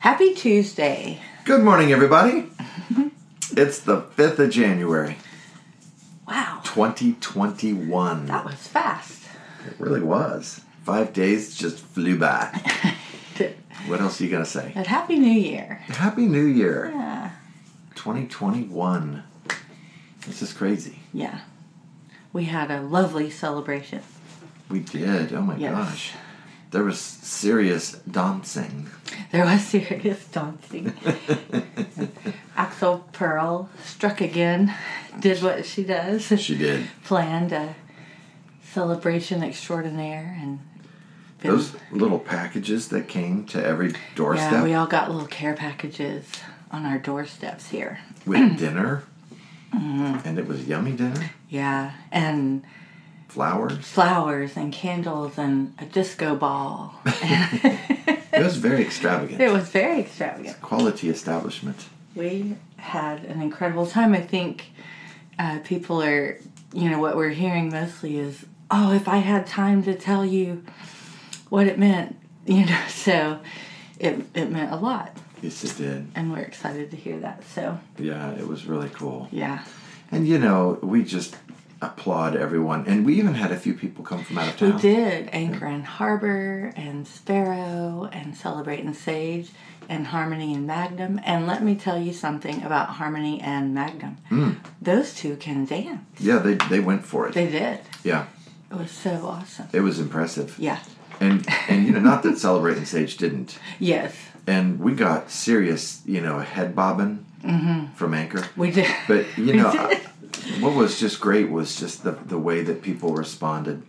Happy Tuesday. Good morning, everybody. it's the 5th of January, Wow, 2021. that was fast. It really was. Five days just flew by. What else are you going to say? But Happy New Year. Happy New Year, Yeah. 2021. This is crazy. Yeah. We had a lovely celebration. We did. Oh my Yes. gosh. There was serious dancing. There was serious dancing. Axel Pearl struck again, did what she does. She did. Planned a celebration extraordinaire and Those little packages that came to every doorstep yeah, we all got little care packages on our doorsteps here. with dinner. Mm-hmm. And it was yummy dinner. Yeah, and Flowers. flowers and candles and a disco ball. It was very extravagant. it was very extravagant. It's quality establishment. We had an incredible time. I think uh, people are, you know, what we're hearing mostly is, oh, if I had time to tell you what it meant, you know, so it, it meant a lot. Yes, it did. And we're excited to hear that. So, Yeah, it was really cool. yeah. And you know, we just applaud everyone. And we even had a few people come from out of town. We did Anchor and Harbor and Sparrow and Celebrate and Sage and Harmony and Magnum. And let me tell you something about Harmony and Magnum. Hmm. Those two can dance. Yeah, they, they went for it. They did. yeah, It was so awesome. it was impressive. Yeah. And and you know, not that Celebrate and Sage didn't. Yes, And we got serious, you know, head bobbing from Anchor. we did. But you know. I- what was just great was just the the way that people responded.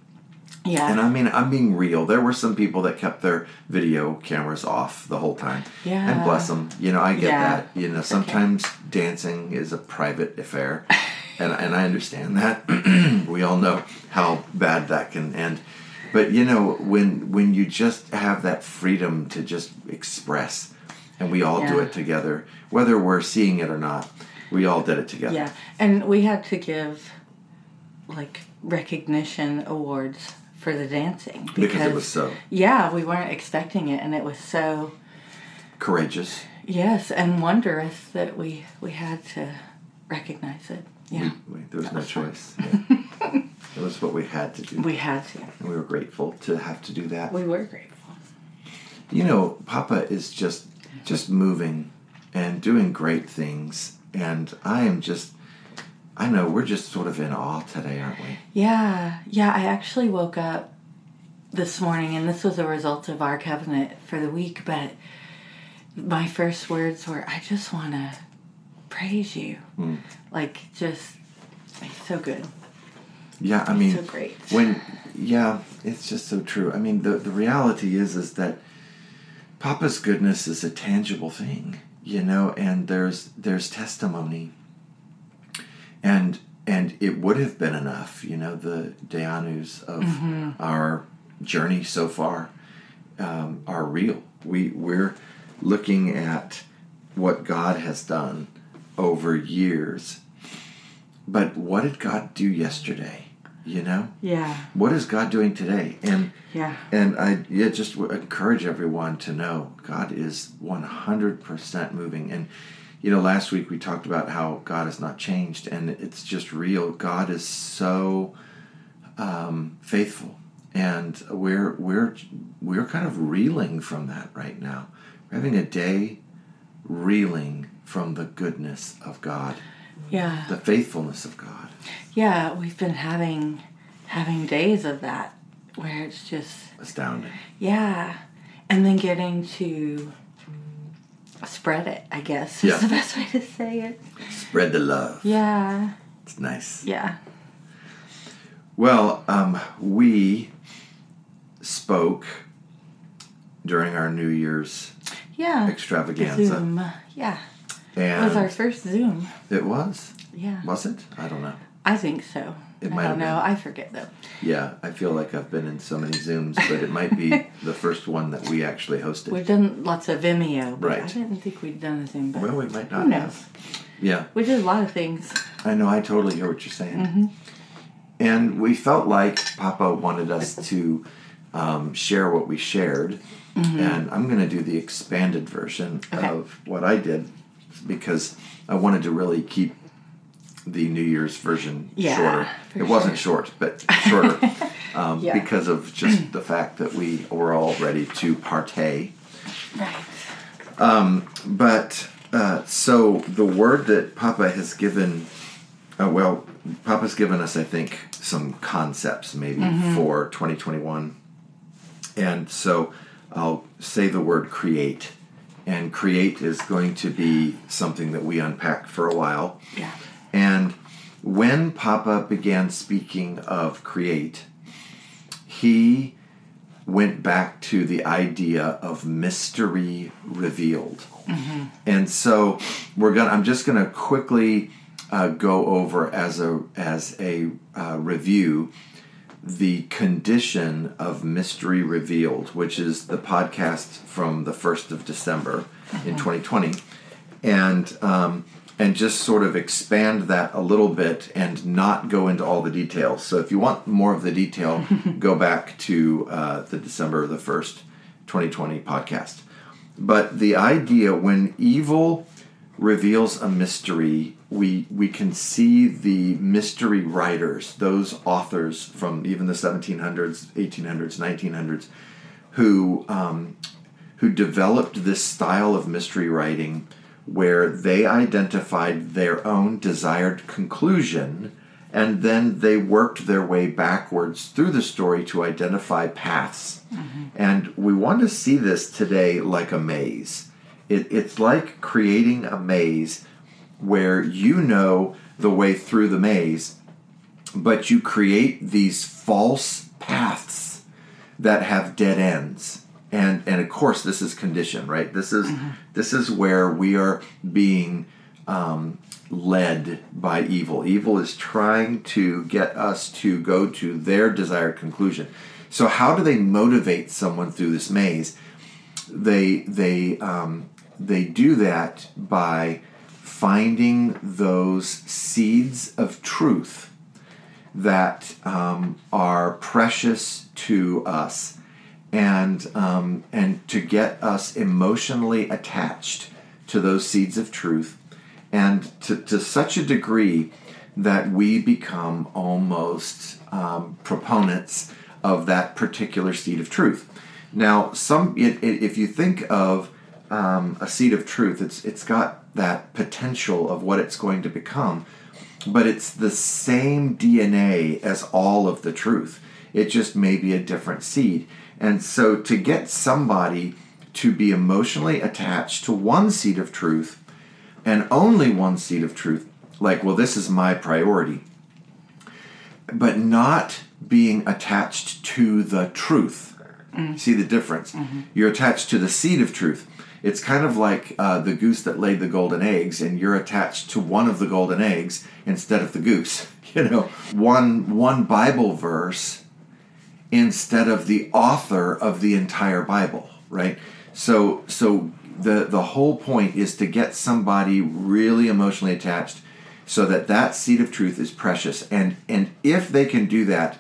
yeah. And I mean, I'm being real. There were some people that kept their video cameras off the whole time. Yeah. And bless them. You know, I get Yeah. that. You know, sometimes dancing is a private affair. And, and I understand that. we all know how bad that can end. But you know, when when you just have that freedom to just express, and we all do it together, whether we're seeing it or not, we all did it together. yeah. And we had to give like recognition awards for the dancing Because it was so yeah, we weren't expecting it and it was so courageous. Yes, and wondrous that we we had to recognize it. Yeah, We, we, there was no was choice. Yeah. it was what we had to do. we had to. and we were grateful to have to do that. We were grateful. You know, Papa is just just moving and doing great things, and I am just. I know we're just sort of in awe today, aren't we? Yeah, yeah. I actually woke up this morning, and this was a result of our covenant for the week. But my first words were, "I just want to praise you." Mm. Like, just it's so good, Yeah, I mean, so great. when yeah, it's just so true. I mean, the the reality is is that Papa's goodness is a tangible thing, you know, and there's there's testimony, and and it would have been enough, you know, the Deanus of our journey so far um, are real. We we're looking at what God has done over years, but what did God do yesterday? You know, Yeah, what is God doing today? And yeah, and I yeah, just encourage everyone to know God is 100% moving. And, you know, last week we talked about how God has not changed, and it's just real. God is so um, faithful. And we're, we're, we're kind of reeling from that right now. We're having a day reeling from the goodness of God, yeah, the faithfulness of God. Yeah. We've been having having days of that where it's just Astounding. Yeah. And then getting to spread it, I guess Yeah. is the best way to say it. Spread the love. Yeah. It's nice. Yeah. Well, um, we spoke during our New Year's Yeah. extravaganza, Zoom. Yeah. It was our first Zoom. it was. Yeah. Was it? I don't know. I think so. It I might don't have know. been. I forget though. Yeah, I feel like I've been in so many Zooms, but it might be the first one that we actually hosted. We've done lots of Vimeo, but I didn't think we'd done a Zoom. But Well, we might not who knows? have. Yeah, We did a lot of things. I know. I totally hear what you're saying. Mm-hmm. And we felt like Papa wanted us to um, share what we shared and I'm going to do the expanded version Okay. of what I did because I wanted to really keep the New Year's version Yeah, shorter. It wasn't short, but shorter um, Yeah. because of just the fact that we were all ready to partay. Right. But uh, so the word that Papa has given, uh, well, Papa's given us, I think, some concepts maybe for 2021. And so I'll say the word create. And create is going to be something that we unpack for a while. Yeah. And when Papa began speaking of create, he went back to the idea of mystery revealed. And so we're gonna. I'm just gonna quickly uh, go over as a as a uh, review the condition of mystery revealed, which is the podcast from the first of December in 2020, and um, and just sort of expand that a little bit and not go into all the details. So if you want more of the detail, go back to uh, the December the first, 2020 podcast. But the idea when evil reveals a mystery, we we can see the mystery writers, those authors from even the 1700s, 1800s, 1900s, who um, who developed this style of mystery writing where they identified their own desired conclusion and then they worked their way backwards through the story to identify paths. Mm-hmm. And we want to see this today like a maze. It, it's like creating a maze where you know the way through the maze, but you create these false paths that have dead ends and and of course this is condition right? This is this is where we are being um, led by evil. Evil is trying to get us to go to their desired conclusion. So how do they motivate someone through this maze? They they um, they do that by finding those seeds of truth that um, are precious to us and um, and to get us emotionally attached to those seeds of truth and to, to such a degree that we become almost um, proponents of that particular seed of truth now some it, it, if you think of um, a seed of truth it's it's got that potential of what it's going to become but it's the same DNA as all of the truth. It just may be a different seed. And so to get somebody to be emotionally attached to one seed of truth and only one seed of truth, like, well, this is my priority, but not being attached to the truth. See the difference? You're attached to the seed of truth. It's kind of like uh, the goose that laid the golden eggs, and you're attached to one of the golden eggs instead of the goose. You know, one one Bible verse instead of the author of the entire Bible, right? So so the the whole point is to get somebody really emotionally attached so that that seed of truth is precious and and if they can do that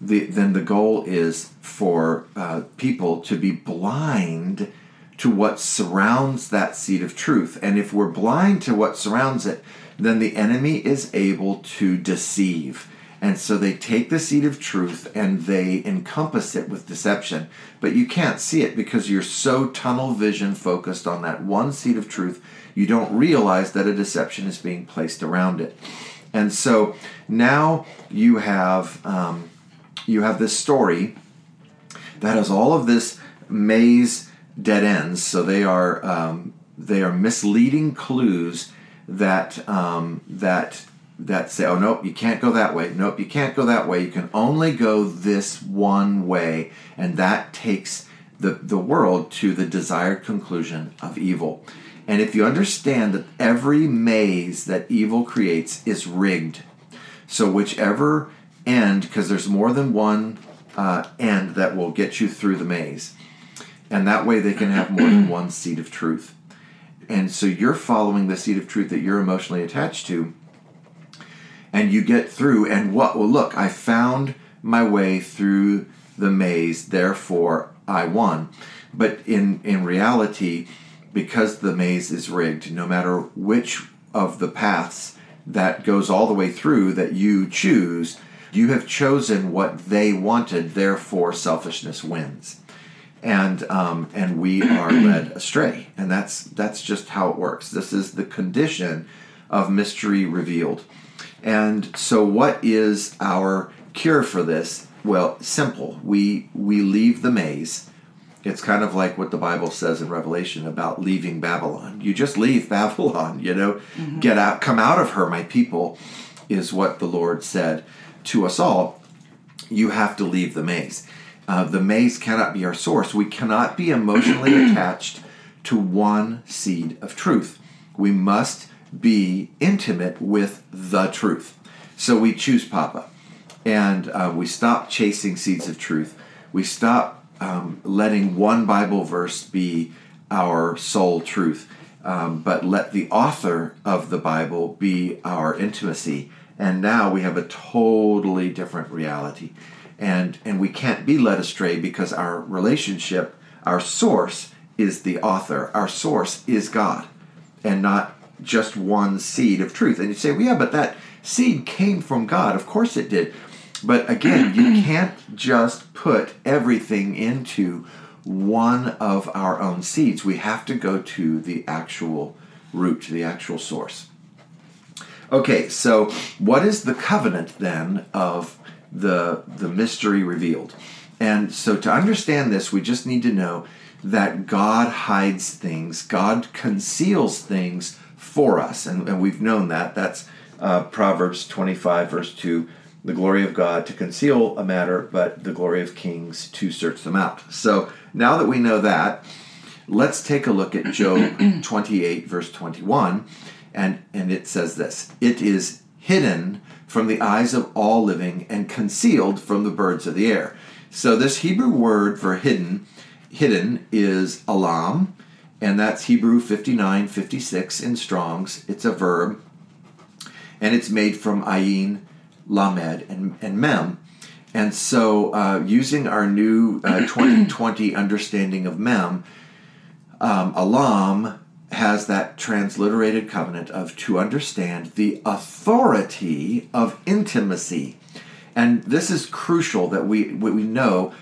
the, then the goal is for uh, people to be blind to what surrounds that seed of truth. And if we're blind to what surrounds it, then the enemy is able to deceive. And so they take the seed of truth and they encompass it with deception. But you can't see it because you're so tunnel vision focused on that one seed of truth, you don't realize that a deception is being placed around it. And so now you have um, you have this story that has all of this maze dead ends. So they are um, they are misleading clues that um, that that say, oh nope, you can't go that way. Nope, you can't go that way. You can only go this one way, and that takes the the world to the desired conclusion of evil. And if you understand that every maze that evil creates is rigged, so whichever end, because there's more than one uh, end that will get you through the maze, and that way they can have more than one seed of truth. And so you're following the seed of truth that you're emotionally attached to, and you get through. And what? Well, look, I found my way through the maze, therefore I won. But in, in reality, because the maze is rigged, no matter which of the paths that goes all the way through that you choose, you have chosen what they wanted, therefore selfishness wins. And um, and we are led astray, and that's that's just how it works. This is the condition of mystery revealed. And so, what is our cure for this? Well, simple. We we leave the maze. It's kind of like what the Bible says in Revelation about leaving Babylon. You just leave Babylon, you know, mm-hmm. get out, come out of her, my people, is what the Lord said to us all. You have to leave the maze. Uh, the maze cannot be our source. We cannot be emotionally attached to one seed of truth. We must be intimate with the truth. So we choose Papa and uh, we stop chasing seeds of truth. We stop um, letting one Bible verse be our sole truth, um, but let the author of the Bible be our intimacy. And now we have a totally different reality. And, and we can't be led astray because our relationship, our source, is the author. Our source is God and not just one seed of truth. And you say, well, yeah, but that seed came from God. Of course it did. But again, you can't just put everything into one of our own seeds. We have to go to the actual root, to the actual source. Okay, so what is the covenant then of the the mystery revealed? And so to understand this, we just need to know that God hides things, God conceals things for us. And, and we've known that. That's uh, Proverbs 25, verse 2 the glory of God to conceal a matter, but the glory of kings to search them out. So now that we know that, let's take a look at Job 28, verse 21. And, and it says this It is hidden from the eyes of all living and concealed from the birds of the air. So this Hebrew word for hidden, hidden is alam, and that's Hebrew 5956 in Strong's. It's a verb, and it's made from ayin, lamed, and, and mem. And so, uh, using our new uh, 2020 understanding of mem, um, alam has that transliterated covenant of to understand the authority of intimacy. And this is crucial that we, we know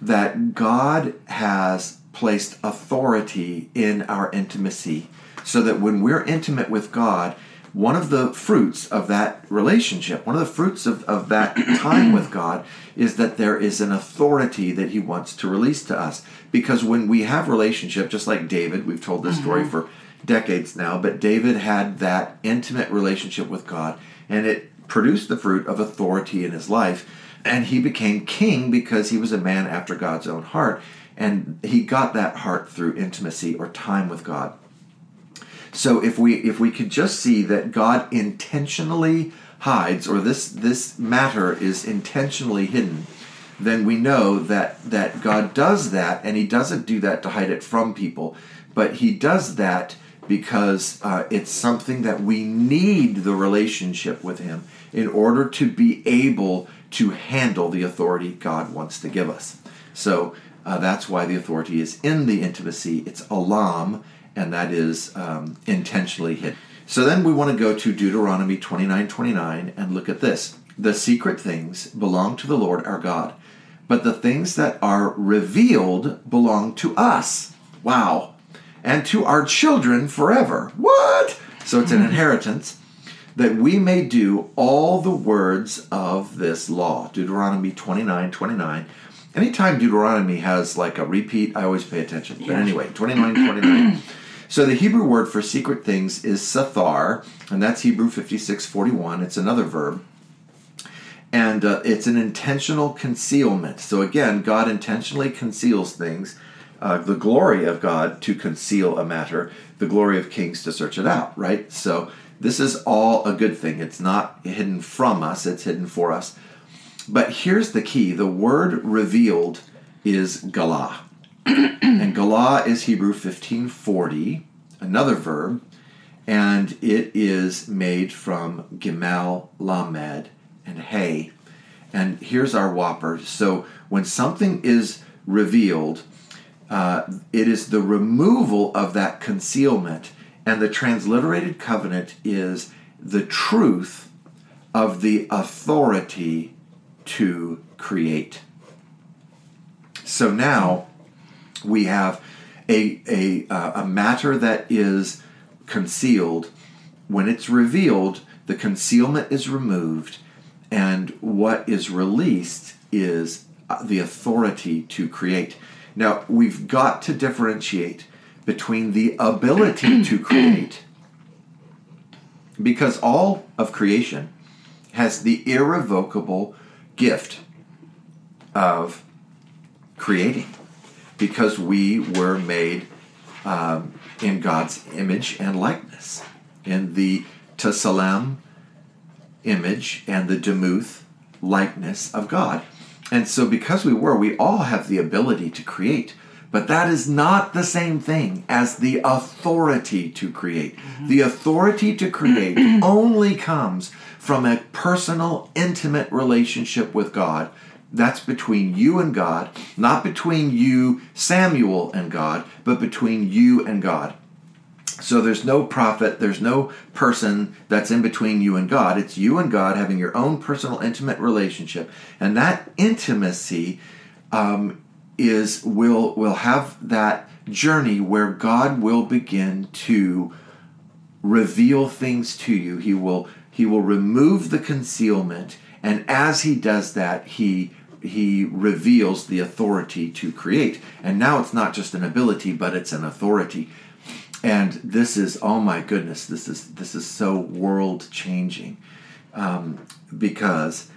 that God has placed authority in our intimacy so that when we're intimate with God, one of the fruits of that relationship, one of the fruits of, of that time with God, is that there is an authority that He wants to release to us. Because when we have relationship, just like David, we've told this mm-hmm. story for decades now, but David had that intimate relationship with God, and it produced the fruit of authority in his life. And he became king because he was a man after God's own heart. And he got that heart through intimacy or time with God. So if we if we could just see that God intentionally hides or this this matter is intentionally hidden, then we know that that God does that and he doesn't do that to hide it from people, but he does that because uh, it's something that we need the relationship with him in order to be able to handle the authority God wants to give us. So uh, that's why the authority is in the intimacy. It's alam, and that is um, intentionally hidden. So then we want to go to Deuteronomy 29 29 and look at this. The secret things belong to the Lord our God, but the things that are revealed belong to us. Wow. And to our children forever. What? So it's an inheritance that we may do all the words of this law. Deuteronomy 29 29 anytime Deuteronomy has like a repeat, I always pay attention. But anyway, 29, 29. so the Hebrew word for secret things is sathar, and that's Hebrew 5641. It's another verb. And uh, it's an intentional concealment. So again, God intentionally conceals things. Uh, the glory of God to conceal a matter, the glory of kings to search it out, right? So this is all a good thing. It's not hidden from us, it's hidden for us. But here's the key the word revealed is galah. and galah is Hebrew 1540, another verb, and it is made from Gimel, Lamed, and Hay. And here's our whopper. So when something is revealed, uh, it is the removal of that concealment. And the transliterated covenant is the truth of the authority to create. So now we have a, a, uh, a matter that is concealed. When it's revealed, the concealment is removed, and what is released is uh, the authority to create. Now, we've got to differentiate between the ability to create, because all of creation has the irrevocable gift of creating, because we were made um, in God's image and likeness. In the Tselem image and the Demuth likeness of God. And so, because we were, we all have the ability to create, but that is not the same thing as the authority to create. Mm-hmm. The authority to create only comes from a personal, intimate relationship with God. That's between you and God, not between you, Samuel, and God, but between you and God. So there's no prophet, there's no person that's in between you and God. It's you and God having your own personal, intimate relationship, and that intimacy um, is will will have that journey where God will begin to reveal things to you. He will he will remove the concealment, and as he does that, he he reveals the authority to create. And now it's not just an ability, but it's an authority and this is oh my goodness this is this is so world changing um, because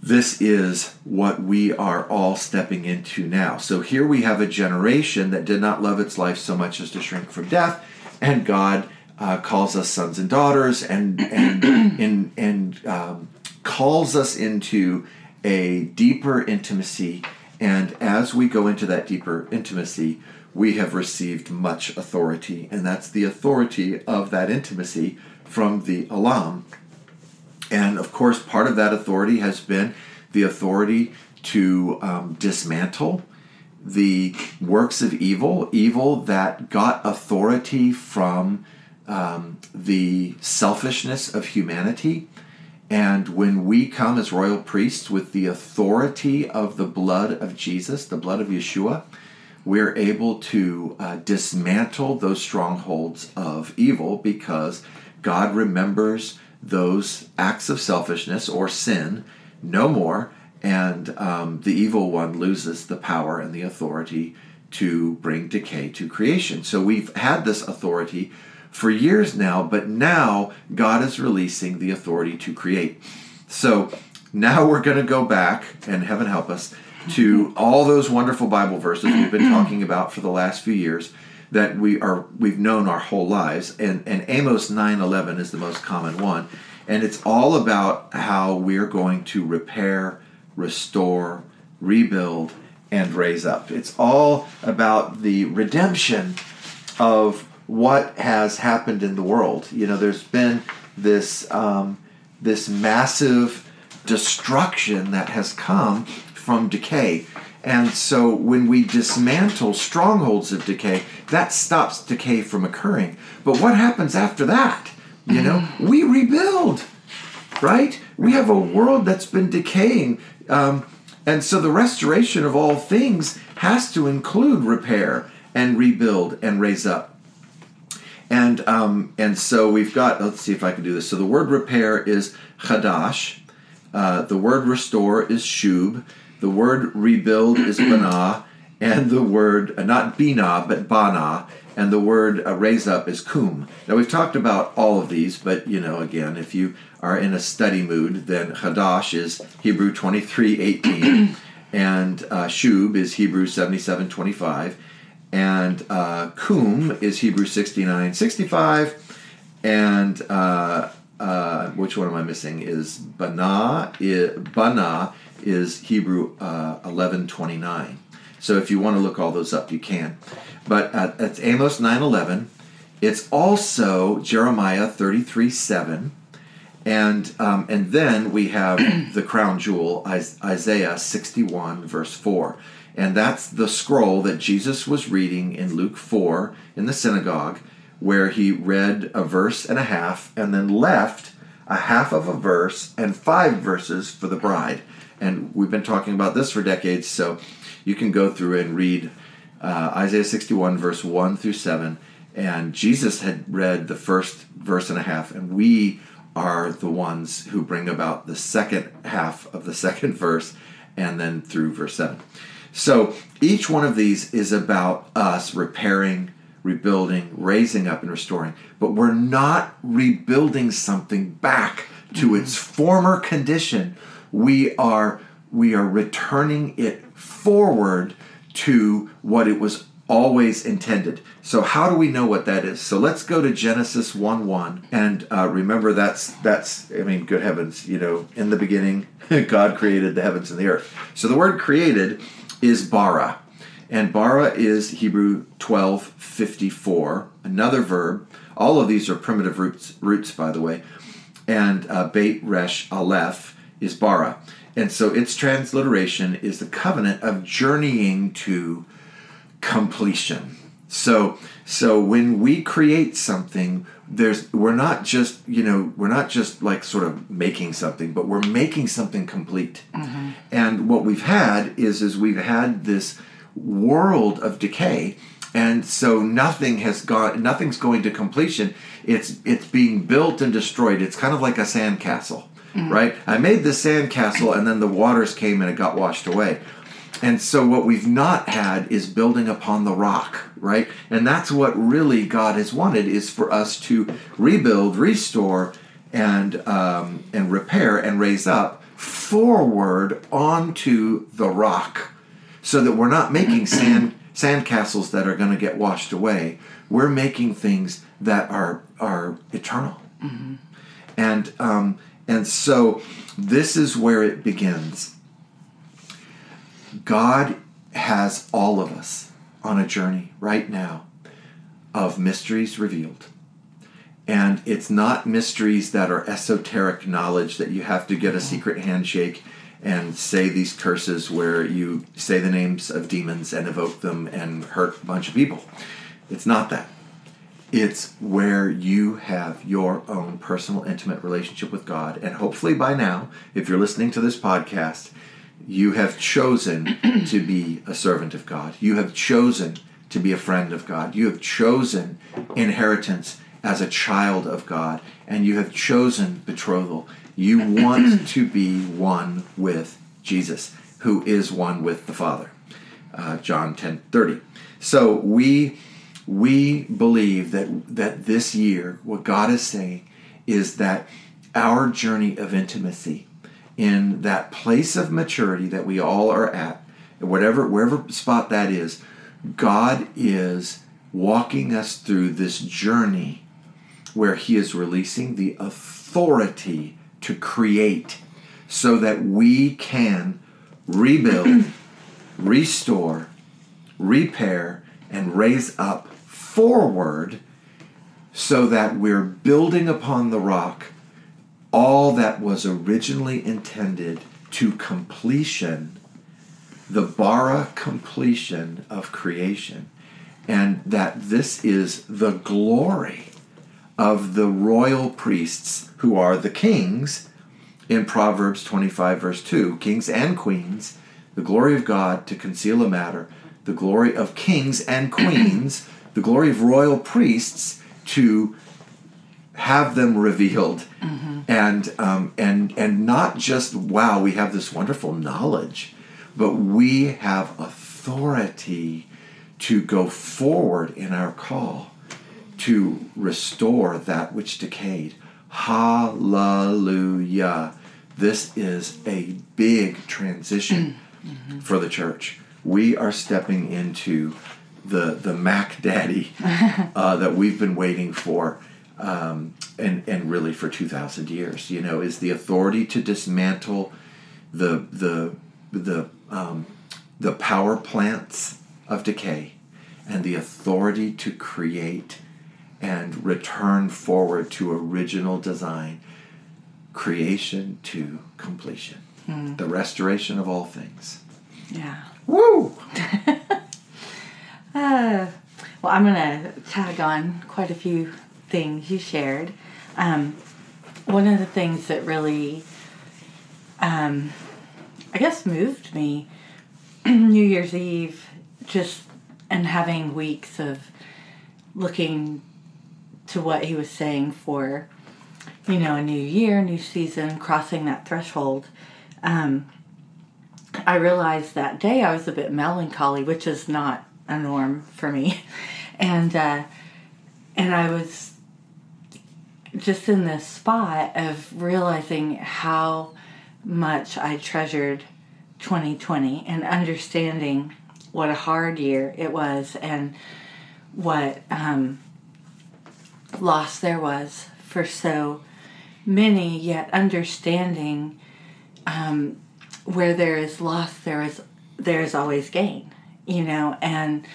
this is what we are all stepping into now. So here we have a generation that did not love its life so much as to shrink from death and god uh, calls us sons and daughters and and and, and um, calls us into a deeper intimacy. And as we go into that deeper intimacy we have received much authority, and that's the authority of that intimacy from the Olam. And of course, part of that authority has been the authority to um, dismantle the works of evil, evil that got authority from um, the selfishness of humanity. And when we come as royal priests with the authority of the blood of Jesus, the blood of Yeshua, we're able to uh, dismantle those strongholds of evil because God remembers those acts of selfishness or sin no more, and um, the evil one loses the power and the authority to bring decay to creation. So we've had this authority for years now, but now God is releasing the authority to create. So now we're going to go back, and heaven help us, to all those wonderful Bible verses we've been talking about for the last few years that we are we've known our whole lives and and Amos 9:11 is the most common one and it's all about how we're going to repair, restore, rebuild and raise up. It's all about the redemption of what has happened in the world. You know, there's been this um, this massive destruction that has come from decay. And so when we dismantle strongholds of decay, that stops decay from occurring. But what happens after that? You know, mm-hmm. we rebuild, right? We have a world that's been decaying. Um, and so the restoration of all things has to include repair and rebuild and raise up. And um, and so we've got. Let's see if I can do this. So the word repair is chadash. Uh, the word restore is shub. The word rebuild is bana, and the word, uh, not bina, but bana, and the word uh, raise up is kum. Now we've talked about all of these, but you know, again, if you are in a study mood, then Hadash is Hebrew 23:18, and uh, Shub is Hebrew 77:25, and uh, Kum is Hebrew 69:65, and uh, uh, which one am I missing? Is Bana? Is, Bana is Hebrew uh, 11:29. So if you want to look all those up, you can. But uh, it's Amos 9:11. It's also Jeremiah 33:7. And, um, and then we have the crown jewel, Isaiah 61, verse 4. And that's the scroll that Jesus was reading in Luke 4 in the synagogue, where he read a verse and a half and then left a half of a verse and five verses for the bride. And we've been talking about this for decades, so you can go through and read uh, Isaiah 61, verse 1 through 7. And Jesus had read the first verse and a half, and we are the ones who bring about the second half of the second verse and then through verse 7. So each one of these is about us repairing, rebuilding, raising up, and restoring. But we're not rebuilding something back to its former condition. We are we are returning it forward to what it was always intended. So how do we know what that is? So let's go to Genesis 1 1. And uh, remember that's that's I mean, good heavens, you know, in the beginning, God created the heavens and the earth. So the word created is bara. And bara is Hebrew 1254, another verb. All of these are primitive roots, roots by the way. And uh, Beit Resh Aleph is bara. And so its transliteration is the covenant of journeying to completion. So so when we create something, there's we're not just you know we're not just like sort of making something, but we're making something complete. Mm-hmm. And what we've had is is we've had this world of decay and so nothing has gone nothing's going to completion it's it's being built and destroyed it's kind of like a sandcastle mm-hmm. right i made the sandcastle and then the waters came and it got washed away and so what we've not had is building upon the rock, right? And that's what really God has wanted is for us to rebuild, restore, and um, and repair and raise up forward onto the rock, so that we're not making sand sand castles that are going to get washed away. We're making things that are are eternal, mm-hmm. and um, and so this is where it begins God has all of us on a journey right now of mysteries revealed. And it's not mysteries that are esoteric knowledge that you have to get a secret handshake and say these curses where you say the names of demons and evoke them and hurt a bunch of people. It's not that. It's where you have your own personal, intimate relationship with God. And hopefully by now, if you're listening to this podcast, you have chosen to be a servant of God. You have chosen to be a friend of God. You have chosen inheritance as a child of God, and you have chosen betrothal. You want to be one with Jesus, who is one with the Father. Uh, John ten thirty. So we we believe that that this year, what God is saying is that our journey of intimacy in that place of maturity that we all are at, whatever wherever spot that is, God is walking us through this journey where he is releasing the authority to create so that we can rebuild, restore, repair and raise up forward so that we're building upon the rock all that was originally intended to completion, the bara completion of creation, and that this is the glory of the royal priests who are the kings in Proverbs 25, verse 2 kings and queens, the glory of God to conceal a matter, the glory of kings and queens, the glory of royal priests to have them revealed mm-hmm. and um, and and not just wow we have this wonderful knowledge but we have authority to go forward in our call to restore that which decayed hallelujah this is a big transition mm-hmm. for the church we are stepping into the the mac daddy uh, that we've been waiting for um, and and really for two thousand years. You know, is the authority to dismantle the the the um, the power plants of decay, and the authority to create and return forward to original design, creation to completion, mm. the restoration of all things. Yeah. Woo! Uh, well, I'm going to tag on quite a few things you shared. Um, one of the things that really, um, I guess, moved me New Year's Eve, just and having weeks of looking to what he was saying for, you know, a new year, new season, crossing that threshold. Um, I realized that day I was a bit melancholy, which is not a norm for me, and uh, and I was just in this spot of realizing how much I treasured 2020 and understanding what a hard year it was and what um, loss there was for so many, yet understanding um, where there is loss, there is there is always gain, you know, and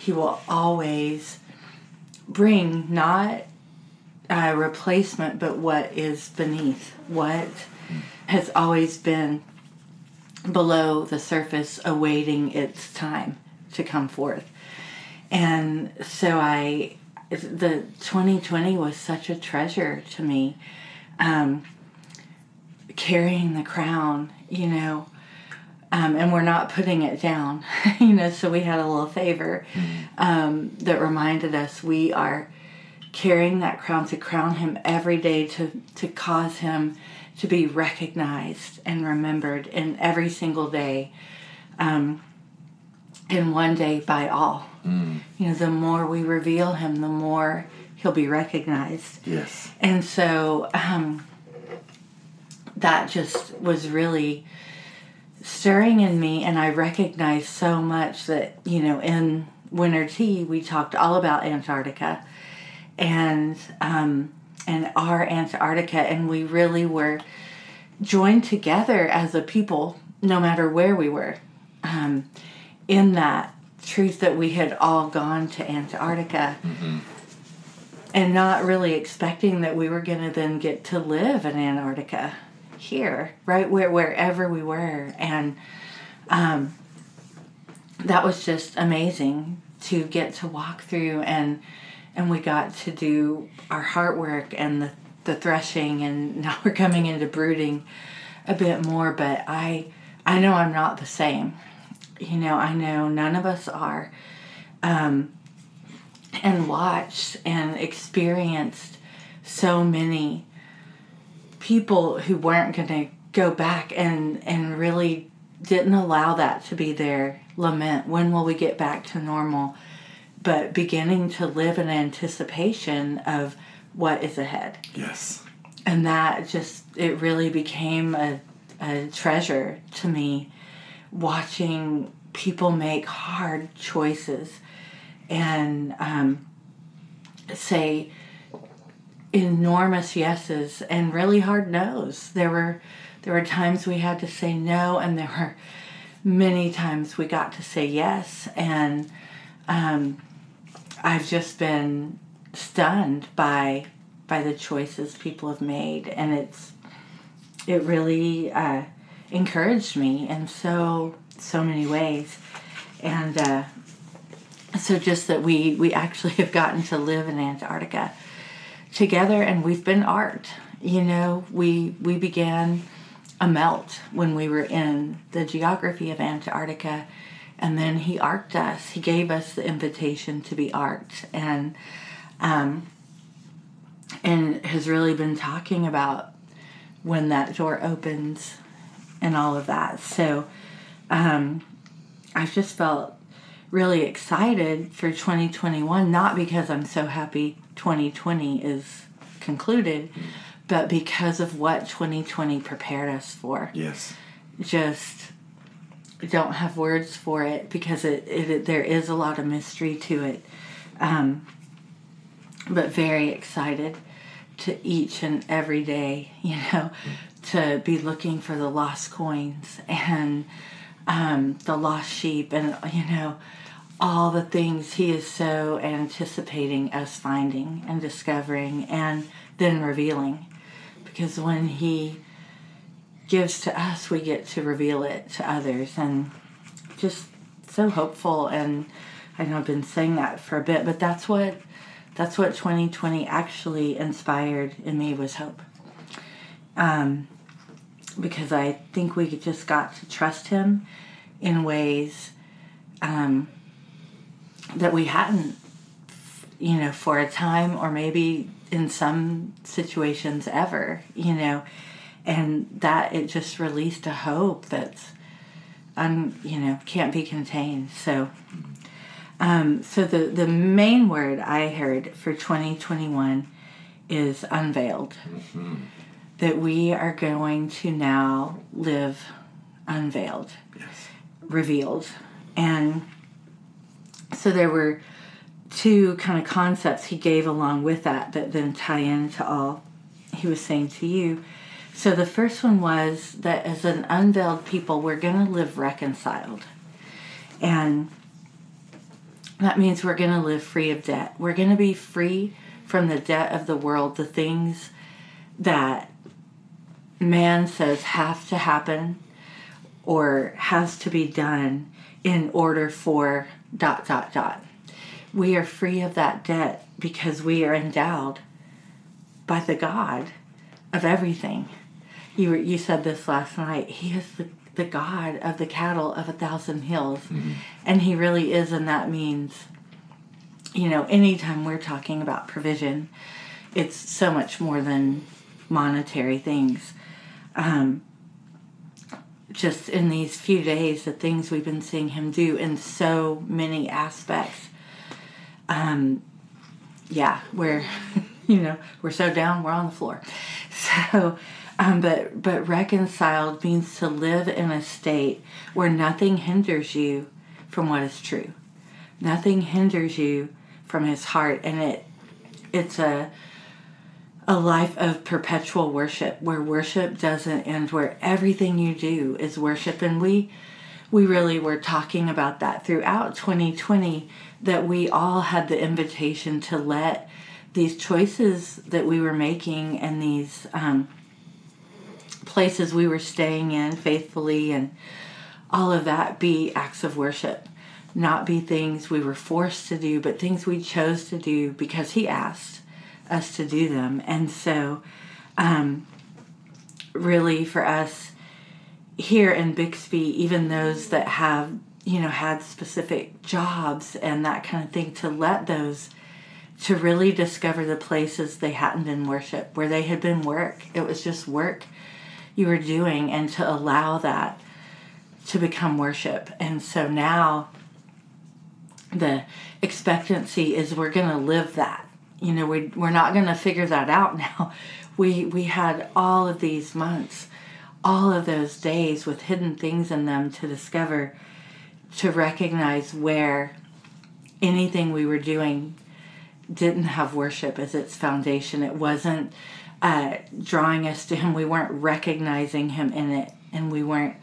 he will always bring not a replacement, but what is beneath, what has always been below the surface, awaiting its time to come forth. And so I, the 2020 was such a treasure to me. Um, carrying the crown, you know, um, and we're not putting it down, you know. So we had a little favor um, that reminded us we are carrying that crown to crown him every day to to cause him to be recognized and remembered in every single day, um, and one day by all. You know, the more we reveal him, the more he'll be recognized. Yes. And so um, that just was really stirring in me, and I recognized so much that, you know, in Winter Tea, we talked all about Antarctica. And um, and our Antarctica, and we really were joined together as a people, no matter where we were, um, in that truth that we had all gone to Antarctica. And not really expecting that we were going to then get to live in Antarctica here, right where wherever we were, and um, that was just amazing to get to walk through and and we got to do our heart work and the the threshing and now we're coming into brooding a bit more but I I know I'm not the same. You know I know none of us are. Um, and watched and experienced so many people who weren't going to go back and and really didn't allow that to be their lament. When will we get back to normal? But beginning to live in anticipation of what is ahead. Yes. and that just it really became a, a treasure to me watching people make hard choices and um, say enormous yeses and really hard nos. There were there were times we had to say no and there were many times we got to say yes. And um, i've just been stunned by by the choices people have made. And it's it really uh, encouraged me in so so many ways. And uh, so just that we we actually have gotten to live in antarctica together and we've been art. You know we we began a melt when we were in the geography of antarctica and then he arced us. He gave us the invitation to be arced and um, and has really been talking about when that door opens and all of that. So um, i've just felt really excited for 2021 not because i'm so happy 2020 is concluded but because of what 2020 prepared us for Yes. just don't have words for it because it, it, there is a lot of mystery to it um, but very excited to each and every day you know to be looking for the lost coins and um, the lost sheep and you know all the things he is so anticipating us finding and discovering and then revealing. Because when he gives to us we get to reveal it to others. And just so hopeful. And I know I've been saying that for a bit, but that's what that's what 2020 actually inspired in me was hope. Um, because I think we just got to trust him in ways um, that we hadn't, you know, for a time or maybe in some situations ever, you know, and that it just released a hope that's, un, you know, can't be contained. So, um, so the the main word I heard for 2021 is unveiled. Mm-hmm. That we are going to now live unveiled, yes. revealed, and so there were two kind of concepts he gave along with that that then tie into all he was saying to you. So the first one was that as an unveiled people, we're going to live reconciled. And that means we're going to live free of debt. We're going to be free from the debt of the world, the things that man says have to happen or has to be done in order for dot dot dot we are free of that debt because we are endowed by the God of everything. You were, you said this last night. He is the, the God of the cattle of a thousand hills. Mm-hmm. And he really is, and that means, you know, anytime we're talking about provision, it's so much more than monetary things. Um, just in these few days, the things we've been seeing him do in so many aspects um, yeah, we're, you know, we're so down, we're on the floor. So, um, but but reconciled means to live in a state where nothing hinders you from what is true. Nothing hinders you from His heart, and it it's a a life of perpetual worship where worship doesn't end, where everything you do is worship, and we we really were talking about that throughout 2020 that we all had the invitation to let these choices that we were making and these um, places we were staying in faithfully and all of that be acts of worship. Not be things we were forced to do but things we chose to do because he asked us to do them and so um, really for us here in Bixby, even those that have, you know, had specific jobs and that kind of thing, to let those to really discover the places they hadn't been worship, where they had been work. It was just work you were doing, and to allow that to become worship. And so now the expectancy is we're going to live that. You know, we, we're not going to figure that out now. We, we had all of these months all of those days with hidden things in them to discover, to recognize where anything we were doing didn't have worship as its foundation. It wasn't uh, drawing us to Him. We weren't recognizing Him in it, and we weren't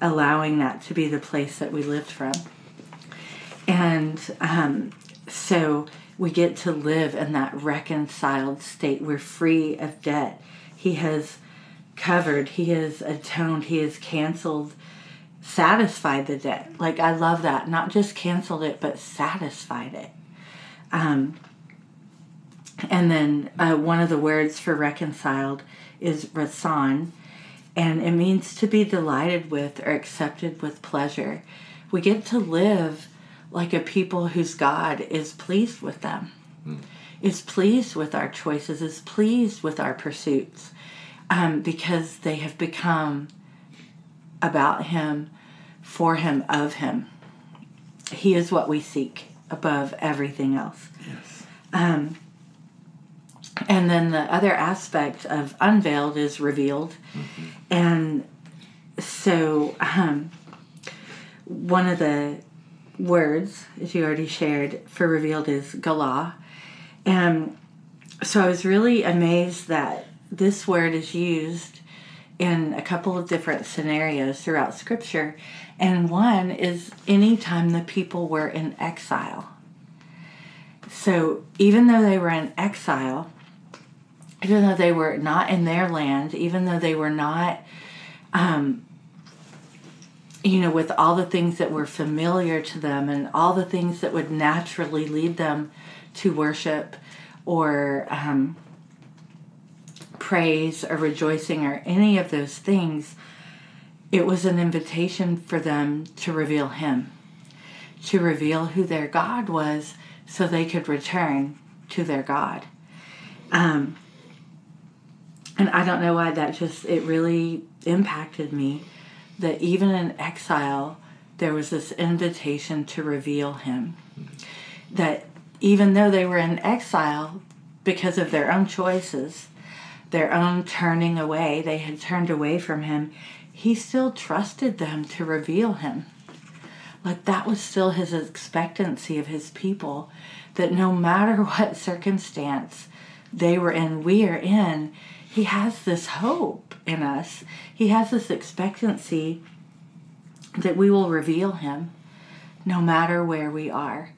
allowing that to be the place that we lived from. And um, so we get to live in that reconciled state. We're free of debt. He has covered, he has atoned, he has canceled, satisfied the debt. Like, I love that. Not just canceled it, but satisfied it. Um, and then uh, one of the words for reconciled is rasan, and it means to be delighted with or accepted with pleasure. We get to live like a people whose God is pleased with them, mm. is pleased with our choices, is pleased with our pursuits um, because they have become about Him, for Him, of Him. He is what we seek above everything else. Yes. Um, and then the other aspect of unveiled is revealed. Mm-hmm. And so um, one of the words, as you already shared, for revealed is galah. And so I was really amazed that this word is used in a couple of different scenarios throughout scripture and one is anytime the people were in exile so even though they were in exile even though they were not in their land even though they were not um, you know, with all the things that were familiar to them and all the things that would naturally lead them to worship or um, praise or rejoicing or any of those things, it was an invitation for them to reveal Him, to reveal who their God was so they could return to their God. Um, and I don't know why that just, it really impacted me that even in exile, there was this invitation to reveal Him. That even though they were in exile because of their own choices, their own turning away, they had turned away from Him, He still trusted them to reveal Him. Like that was still His expectancy of His people, that no matter what circumstance they were in, we are in, He has this hope in us. He has this expectancy that we will reveal Him no matter where we are.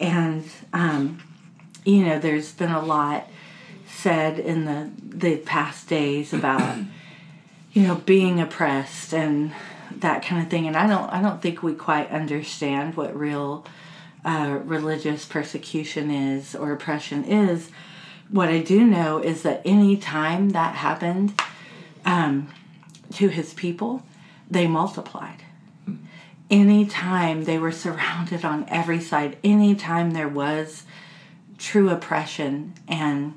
And, um, you know, there's been a lot said in the, the past days about, you know, being oppressed and that kind of thing. And I don't, I don't think we quite understand what real uh, religious persecution is or oppression is. What I do know is that any time that happened um, to his people, they multiplied. Anytime they were surrounded on every side, anytime there was true oppression, and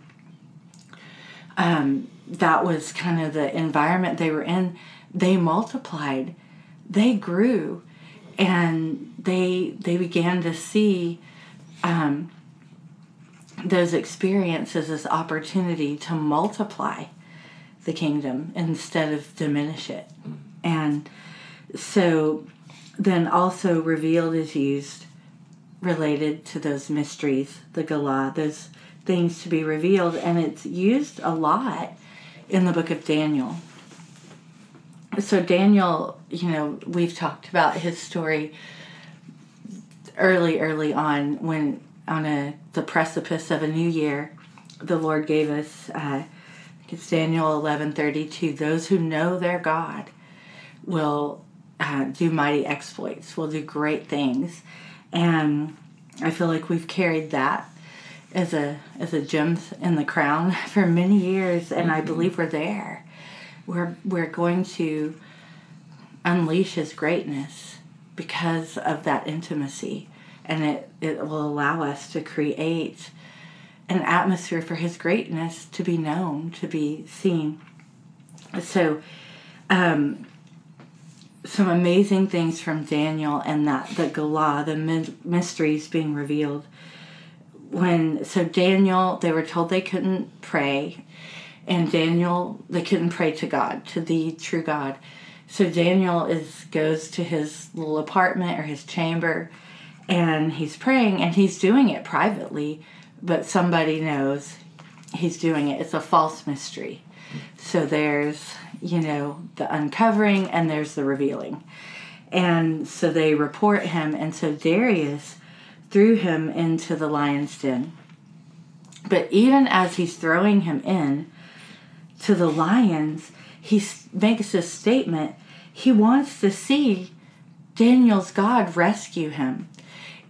um, that was kind of the environment they were in, they multiplied, they grew, and they they began to see um, those experiences as opportunity to multiply the kingdom instead of diminish it, and so then also revealed is used related to those mysteries, the Galah, those things to be revealed, and it's used a lot in the book of Daniel. So, Daniel, you know, we've talked about his story early, early on when on a the precipice of a new year, the Lord gave us. Uh, it's Daniel eleven thirty two. Those who know their God will uh, do mighty exploits, will do great things, and I feel like we've carried that as a as a gem in the crown for many years, and I believe we're there. We're we're going to unleash His greatness because of that intimacy, and it it will allow us to create an atmosphere for His greatness to be known, to be seen. So. Um, some amazing things from Daniel and that the Galah, the mysteries being revealed. When so Daniel, they were told they couldn't pray, and Daniel they couldn't pray to God, to the true God. So Daniel is goes to his little apartment or his chamber, and he's praying, and he's doing it privately, but somebody knows he's doing it. It's a false mystery. So there's you know, the uncovering and there's the revealing. And so they report him, and so Darius threw him into the lion's den. But even as he's throwing him in to the lions, he makes a statement. He wants to see Daniel's God rescue him.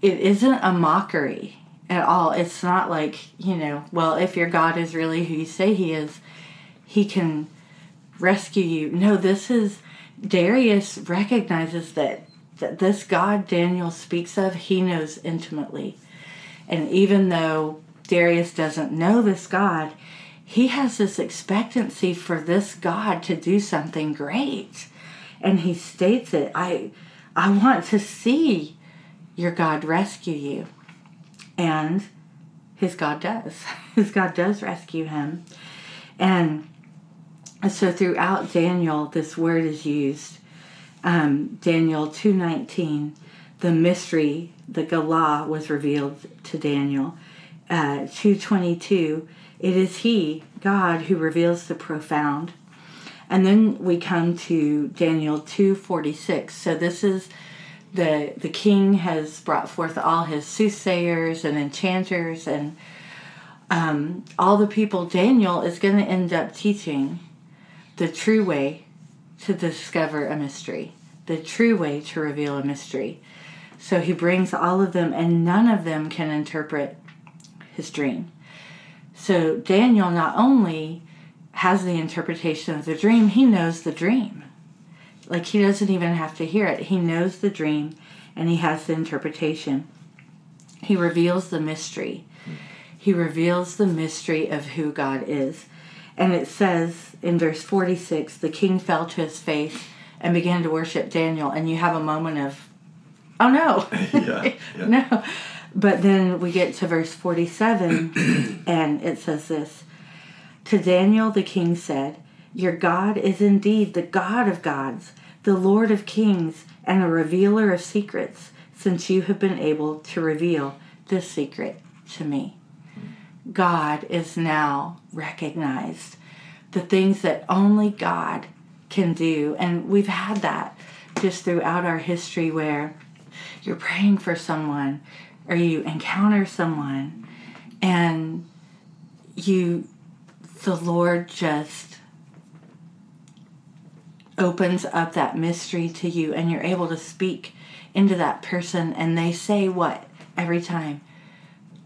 It isn't a mockery at all. It's not like, you know, well, if your God is really who you say he is, he can rescue you. No, this is Darius recognizes that that this God Daniel speaks of, he knows intimately. And even though Darius doesn't know this God, he has this expectancy for this God to do something great. And he states it, I I want to see your God rescue you. And his God does. His God does rescue him. And so throughout Daniel, this word is used. Um, Daniel two nineteen, the mystery, the Galah, was revealed to Daniel. Uh, two twenty two, it is He, God, who reveals the profound. And then we come to Daniel two forty six. So this is the the king has brought forth all his soothsayers and enchanters and um, all the people. Daniel is going to end up teaching the true way to discover a mystery, the true way to reveal a mystery. So he brings all of them, and none of them can interpret his dream. So Daniel not only has the interpretation of the dream, he knows the dream. Like he doesn't even have to hear it. He knows the dream and he has the interpretation. He reveals the mystery. He reveals the mystery of who God is. And it says in verse 46 the king fell to his face and began to worship Daniel. And you have a moment of, oh no. yeah, yeah. no. But then we get to verse 47 and it says this To Daniel the king said, Your God is indeed the God of gods, the Lord of kings, and a revealer of secrets, since you have been able to reveal this secret to me. God is now recognized. The things that only God can do. And we've had that just throughout our history where you're praying for someone or you encounter someone and you the lord just opens up that mystery to you and you're able to speak into that person and they say what every time?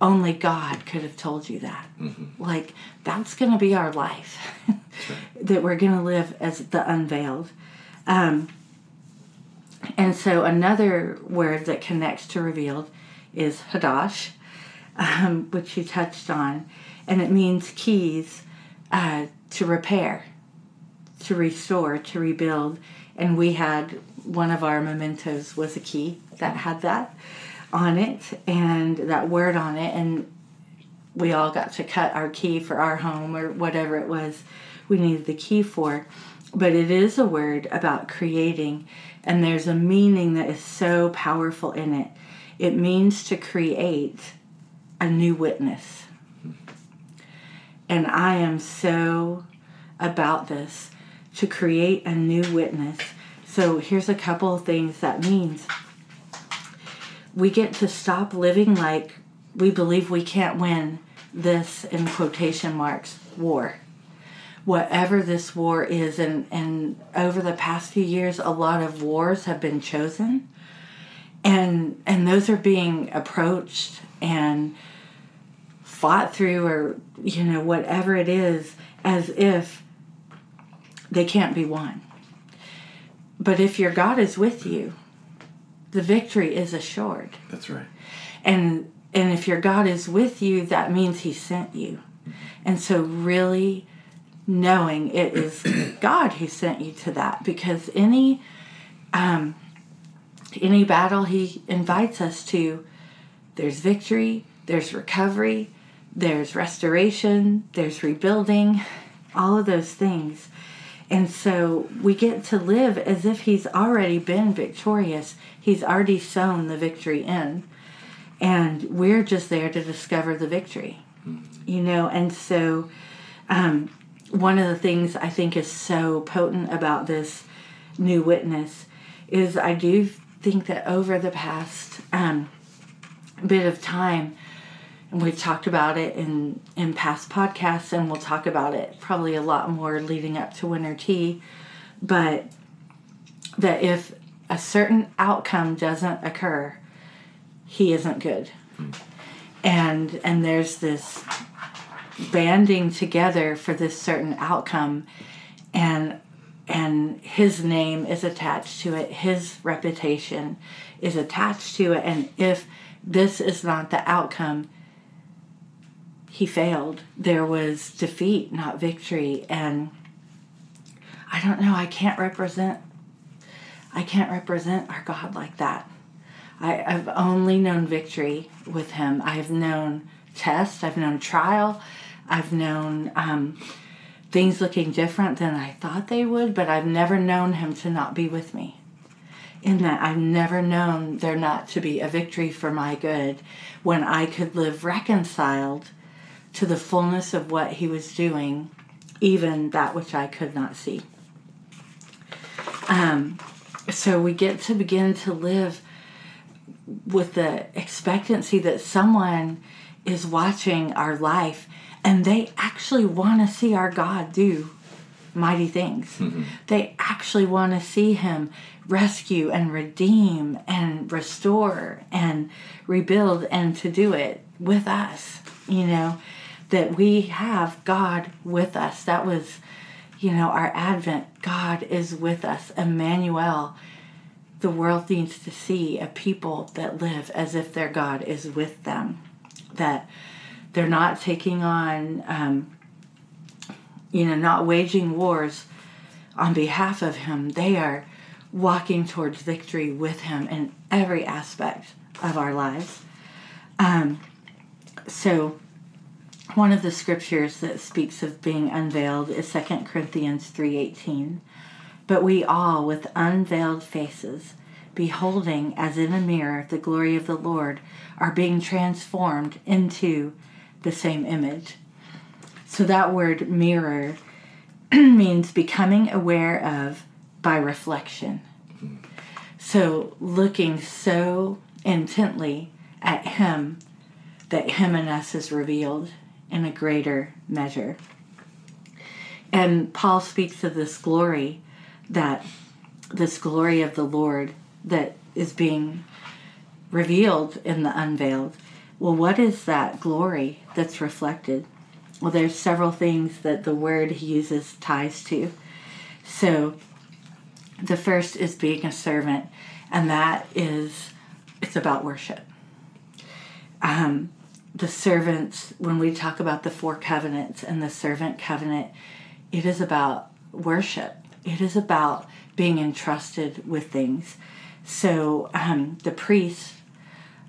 Only god could have told you that. Mm-hmm. like that's going to be our life that we're going to live as the unveiled. Um, and so another word that connects to revealed is hadash, um, which you touched on, and it means keys uh, to repair, to restore, to rebuild. And we had one of our mementos was a key that had that on it and that word on it, and we all got to cut our key for our home or whatever it was we needed the key for. But it is a word about creating, and there's a meaning that is so powerful in it. It means to create a new witness. Hmm. And I am so about this to create a new witness. So here's a couple of things that means. We get to stop living like we believe we can't win this, in quotation marks, war whatever this war is and and over the past few years a lot of wars have been chosen and and those are being approached and fought through or you know whatever it is as if they can't be won. But if your god is with you the victory is assured. That's right. and and if your god is with you that means he sent you. And so really knowing it is god who sent you to that because any um any battle he invites us to there's victory there's recovery there's restoration there's rebuilding all of those things and so we get to live as if he's already been victorious. He's already sown the victory in. And we're just there to discover the victory you know? And so um, one of the things i think is so potent about this new witness is i do think that over the past um, bit of time and we've talked about it in in past podcasts and we'll talk about it probably a lot more leading up to winter tea. But that if a certain outcome doesn't occur he isn't good. And and there's this banding together for this certain outcome and and his name is attached to it his reputation is attached to it and if this is not the outcome he failed. There was defeat not victory. And i don't know i can't represent i can't represent our god like that. I, i've only known victory with him. I've known test i've known trial i've known um, things looking different than i thought they would but i've never known him to not be with me. In that I've never known there not to be a victory for my good when I could live reconciled to the fullness of what He was doing, even that which I could not see. Um, so we get to begin to live with the expectancy that someone is watching our life and they actually want to see our God do mighty things. They actually want to see him rescue and redeem and restore and rebuild and to do it with us, you know, that we have God with us. That was, you know, our Advent. God is with us. Emmanuel. The world needs to see a people that live as if their God is with them, that they're not taking on, um, you know, not waging wars on behalf of Him. They are walking towards victory with Him in every aspect of our lives. Um, so, one of the scriptures that speaks of being unveiled is 2 Corinthians 3:18. But we all with unveiled faces beholding as in a mirror the glory of the Lord are being transformed into the same image. So that word mirror means becoming aware of by reflection. So looking so intently at him that him in us is revealed in a greater measure. And Paul speaks of this glory that this glory of the Lord that is being revealed in the unveiled. Well, what is that glory that's reflected? Well, there's several things that the word he uses ties to. So, the first is being a servant, and that is it's about worship. Um, the servants, when we talk about the four covenants and the servant covenant, it is about worship. It is about being entrusted with things. So um, the priests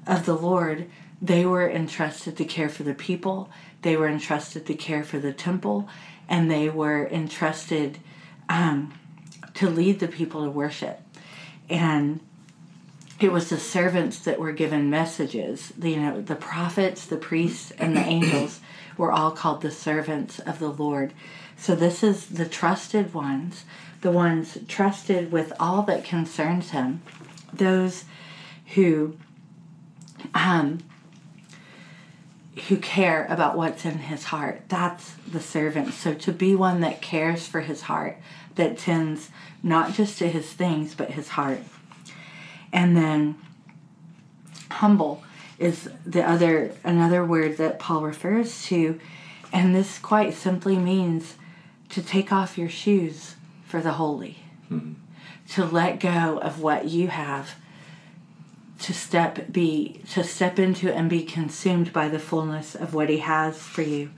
of the Lord, they were entrusted to care for the people, they were entrusted to care for the temple, and they were entrusted um, to lead the people to worship. And it was the servants that were given messages. The, you know, the prophets, the priests, and the angels were all called the servants of the Lord. So this is the trusted ones, the ones trusted with all that concerns him, those who um, who care about what's in his heart. That's the servant. So to be one that cares for his heart, that tends not just to his things but his heart. And then humble is the other another word that Paul refers to. And this quite simply means to take off your shoes for the holy. Mm-hmm. To let go of what you have. To step be to step into and be consumed by the fullness of what he has for you.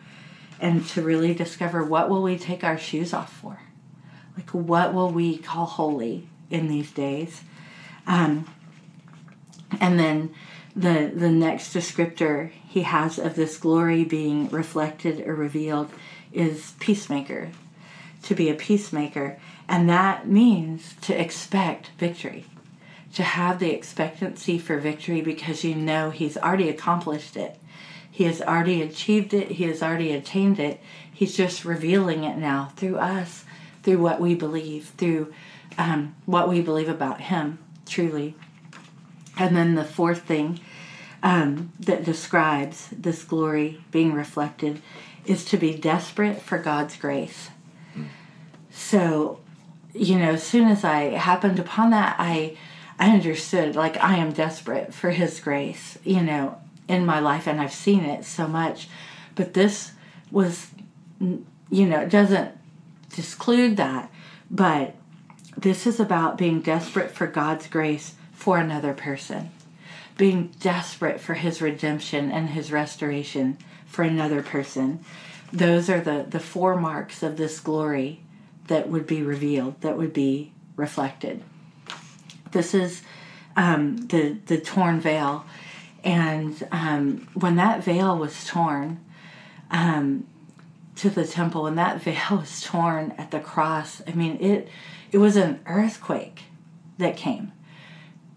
And to really discover what will we take our shoes off for? Like what will we call holy in these days um, and then the the next descriptor he has of this glory being reflected or revealed is peacemaker to be a peacemaker and that means to expect victory to have the expectancy for victory because you know he's already accomplished it. He has already achieved it, he has already attained it. He's just revealing it now through us, through what we believe, through um, what we believe about him, truly. And then the fourth thing um, that describes this glory being reflected is to be desperate for God's grace. So, you know, as soon as I happened upon that, I I understood like I am desperate for his grace, you know, in my life and I've seen it so much. But this was you know, it doesn't disclude that, but this is about being desperate for God's grace for another person. Being desperate for his redemption and his restoration for another person. Those are the, the four marks of this glory that would be revealed, that would be reflected. This is um, the the torn veil, and um, when that veil was torn um, to the temple, and that veil was torn at the cross, I mean it it was an earthquake that came.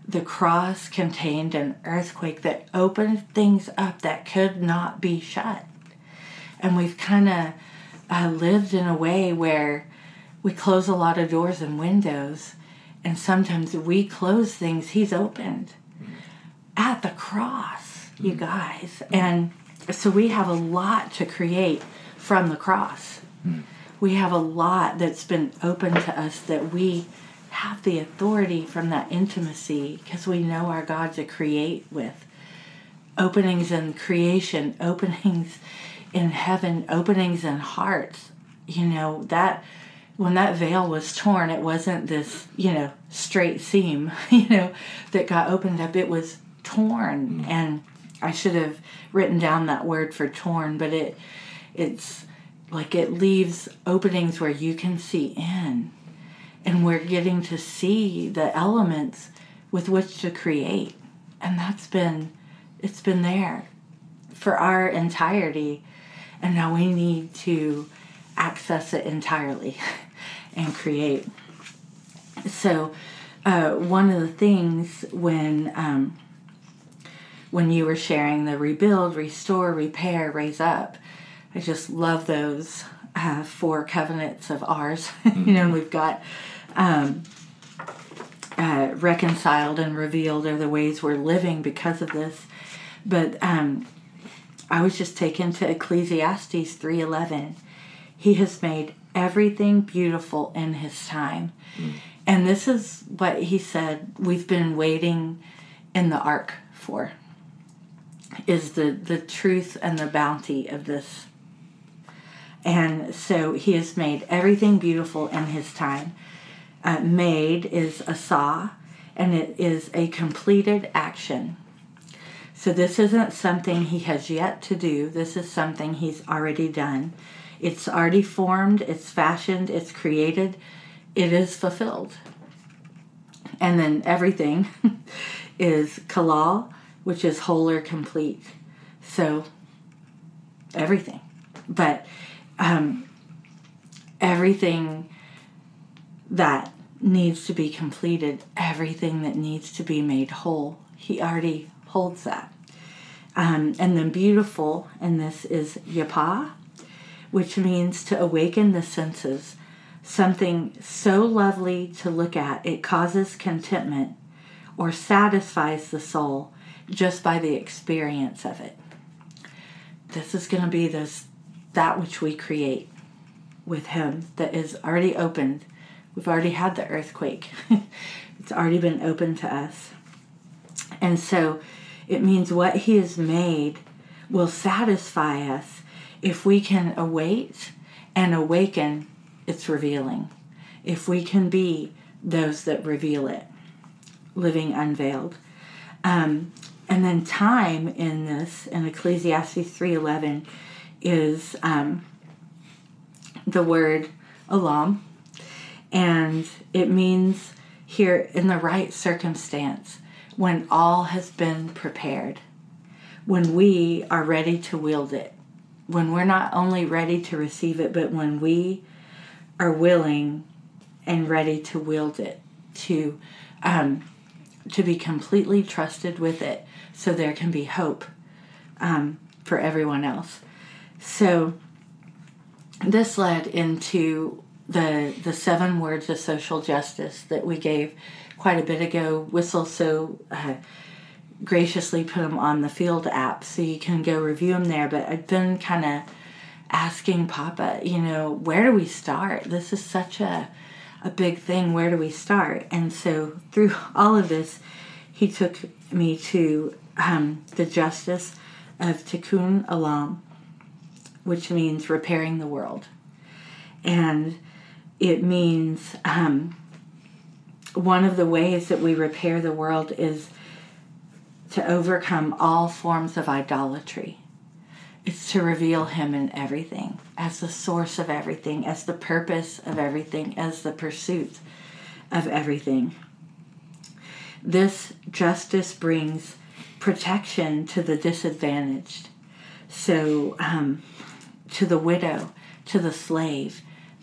The cross contained an earthquake that opened things up that could not be shut, and we've kind of uh, lived in a way where we close a lot of doors and windows and sometimes we close things he's opened at the cross, you mm-hmm. guys. And so we have a lot to create from the cross. We have a lot that's been open to us that we have the authority from that intimacy because we know our God to create with. Openings in creation, openings in heaven, openings in hearts. You know, that when that veil was torn, it wasn't this, you know, straight seam, you know, that got opened up. It was torn. Mm. And I should have written down that word for torn, but it it's like it leaves openings where you can see in. And we're getting to see the elements with which to create. And that's been it's been there for our entirety. And now we need to access it entirely and create. So, uh, one of the things when um, when you were sharing the rebuild, restore, repair, raise up, I just love those uh, four covenants of ours. Mm-hmm. you know, we've got um, uh, reconciled and revealed are the ways we're living because of this. But um, I was just taken to Ecclesiastes three eleven. He has made everything beautiful in His time, mm. and this is what He said. We've been waiting in the ark for is the the truth and the bounty of this and so he has made everything beautiful in his time. Uh, made is asah, and it is a completed action. So this isn't something he has yet to do. This is something he's already done. It's already formed, it's fashioned, it's created, it is fulfilled. And then everything is kalal, which is whole or complete. So everything. But um, everything that needs to be completed, everything that needs to be made whole. He already holds that. Um, and then beautiful, and this is yapa, which means to awaken the senses. Something so lovely to look at, it causes contentment or satisfies the soul just by the experience of it. This is going to be this that which we create with Him that is already opened. We've already had the earthquake, it's already been open to us. And so it means what He has made will satisfy us if we can await and awaken its revealing. If we can be those that reveal it, living unveiled. Um, and then time in this in Ecclesiastes 3:11 is um, the word olam, and it means here in the right circumstance when all has been prepared, when we are ready to wield it, when we're not only ready to receive it, but when we are willing and ready to wield it, to um, to be completely trusted with it, so there can be hope um, for everyone else. So this led into the the seven words of social justice that we gave quite a bit ago. Whistle so uh, graciously put them on the Field app, so you can go review them there. But I've been kind of asking Papa, you know, where do we start? This is such a a big thing. Where do we start? And so through all of this, he took me to um, the justice of Tikkun Olam, which means repairing the world. And it means um, one of the ways that we repair the world is to overcome all forms of idolatry. It's to reveal Him in everything, as the source of everything, as the purpose of everything, as the pursuit of everything. This justice brings protection to the disadvantaged. So, um, to the widow, to the slave.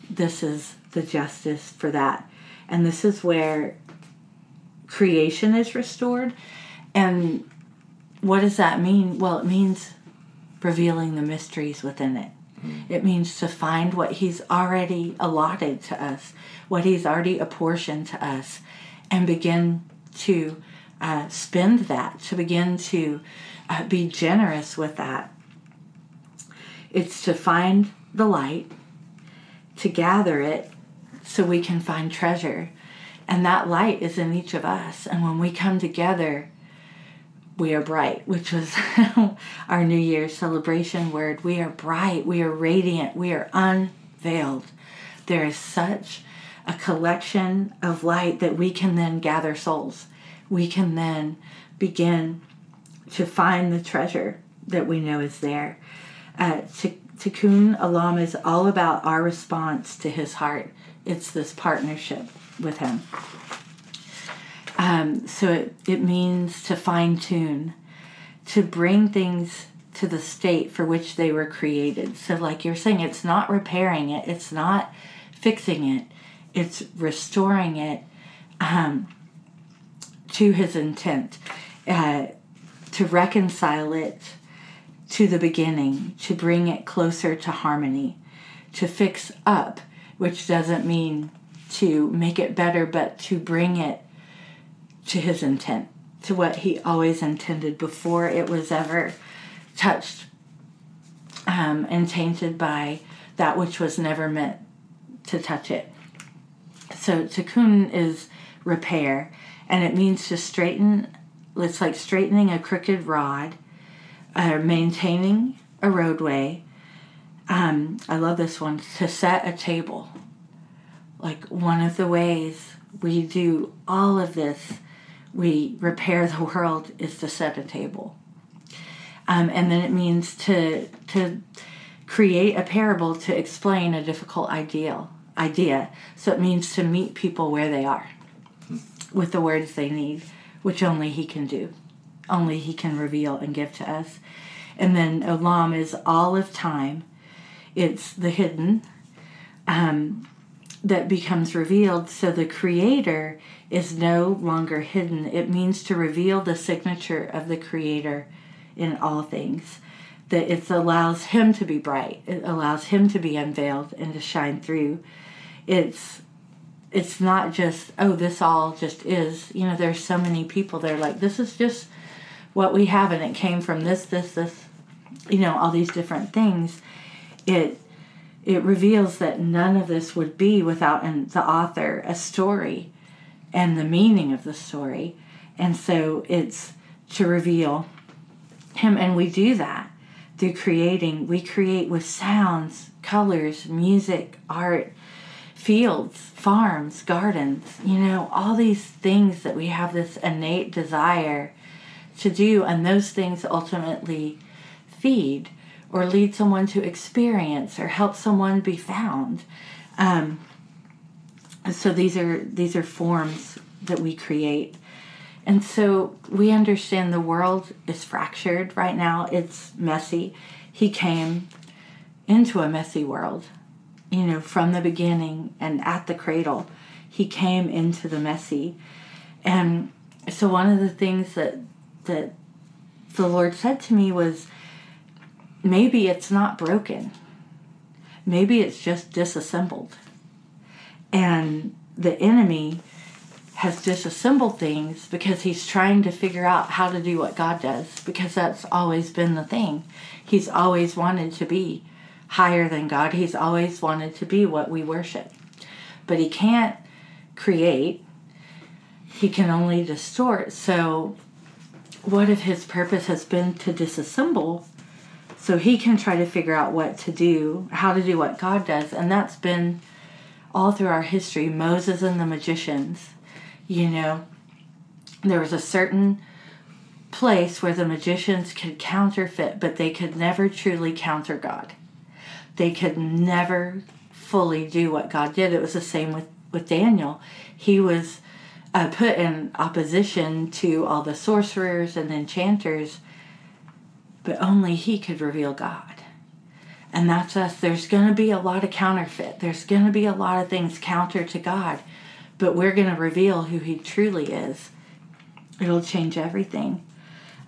This is the justice for that. And this is where creation is restored. And what does that mean? Well, it means revealing the mysteries within it. Mm. It means to find what He's already allotted to us, what He's already apportioned to us, and begin to uh, spend that, to begin to uh, be generous with that it's to find the light, to gather it so we can find treasure. And that light is in each of us. And when we come together, we are bright, which was our New Year's celebration word. We are bright, we are radiant, we are unveiled. There is such a collection of light that we can then gather souls. We can then begin to find the treasure that we know is there. Uh, Tikkun Olam is all about our response to his heart. It's this partnership with him. Um, so it, it means to fine tune, to bring things to the state for which they were created. So, like you're saying, it's not repairing it, it's not fixing it, it's restoring it um, to his intent, uh, to reconcile it to the beginning, to bring it closer to harmony, to fix up, which doesn't mean to make it better, but to bring it to his intent, to what he always intended before it was ever touched um, and tainted by that which was never meant to touch it. So tikkun is repair, and it means to straighten. It's like straightening a crooked rod uh, maintaining a roadway. Um, I love this one to set a table. Like one of the ways we do all of this, we repair the world, is to set a table. Um, and then it means to to create a parable to explain a difficult ideal idea. So it means to meet people where they are with the words they need, which only he can do only He can reveal and give to us. And then Olam is all of time, it's the hidden um, that becomes revealed. So the Creator is no longer hidden. It means to reveal the signature of the Creator in all things. That it allows Him to be bright, it allows Him to be unveiled and to shine through. It's it's not just oh this all just is you know there's so many people that are like this is just what we have and it came from this this this you know all these different things it it reveals that none of this would be without an, the author a story and the meaning of the story. And so it's to reveal him and we do that through creating we create with sounds colors music art fields farms gardens you know all these things that we have this innate desire to do, and those things ultimately feed or lead someone to experience or help someone be found. Um, so these are these are forms that we create. And so we understand the world is fractured right now. It's messy. He came into a messy world, you know, from the beginning and at the cradle. He came into the messy. And so one of the things that that the Lord said to me was maybe it's not broken. Maybe it's just disassembled. And the enemy has disassembled things because he's trying to figure out how to do what God does, because that's always been the thing. He's always wanted to be higher than God, he's always wanted to be what we worship. But he can't create, he can only distort. So what if his purpose has been to disassemble so he can try to figure out what to do, how to do what God does? And that's been all through our history. Moses and the magicians, you know, there was a certain place where the magicians could counterfeit, but they could never truly counter God. They could never fully do what God did. It was the same with, with Daniel. He was uh, put in opposition to all the sorcerers and enchanters, but only he could reveal God. And that's us. There's going to be a lot of counterfeit. There's going to be a lot of things counter to God, but we're going to reveal who he truly is. It'll change everything.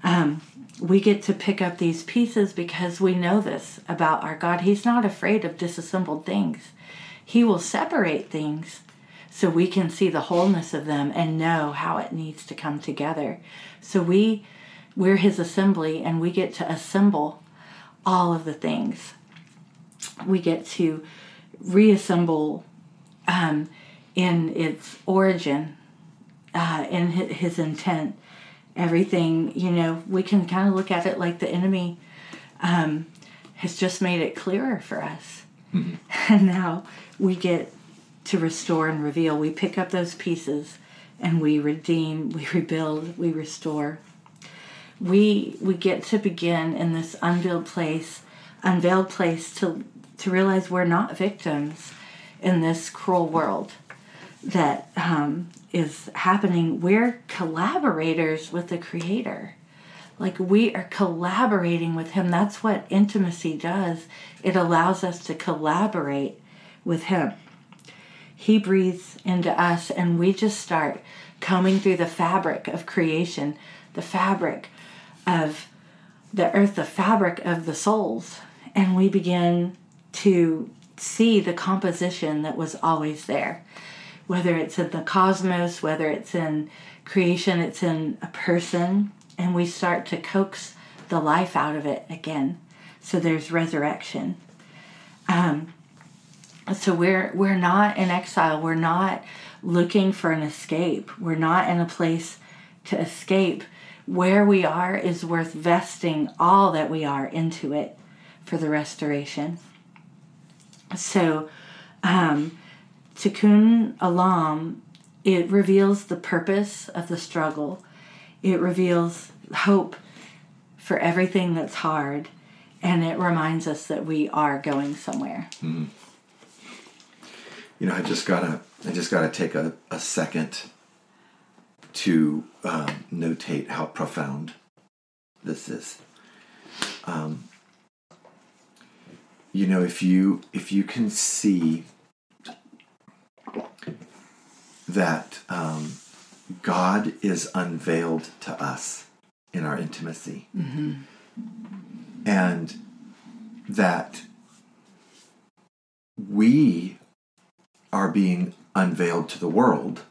Um, we get to pick up these pieces because we know this about our God. He's not afraid of disassembled things. He will separate things so we can see the wholeness of them and know how it needs to come together. So we we're his assembly and we get to assemble all of the things. We get to reassemble um, in its origin, uh, in his, intent. Everything, you know, we can kind of look at it like the enemy um, has just made it clearer for us. And now we get to restore and reveal. We pick up those pieces and we redeem, we rebuild, we restore. We we get to begin in this unveiled place, unveiled place to to realize we're not victims in this cruel world that um, is happening. We're collaborators with the Creator like we are collaborating with him that's what intimacy does it allows us to collaborate with him he breathes into us and we just start combing through the fabric of creation the fabric of the earth the fabric of the souls and we begin to see the composition that was always there whether it's in the cosmos whether it's in creation it's in a person and we start to coax the life out of it again. So there's resurrection. Um, so we're we're not in exile. We're not looking for an escape. We're not in a place to escape. Where we are is worth vesting all that we are into it for the restoration. So, um, Tikkun Olam, it reveals the purpose of the struggle it reveals hope for everything that's hard, and it reminds us that we are going somewhere. Mm-hmm. You know, I just gotta, I just gotta take a, a second to um, notate how profound this is. Um, you know, if you if you can see that um, God is unveiled to us in our intimacy. Mm-hmm. And that we are being unveiled to the world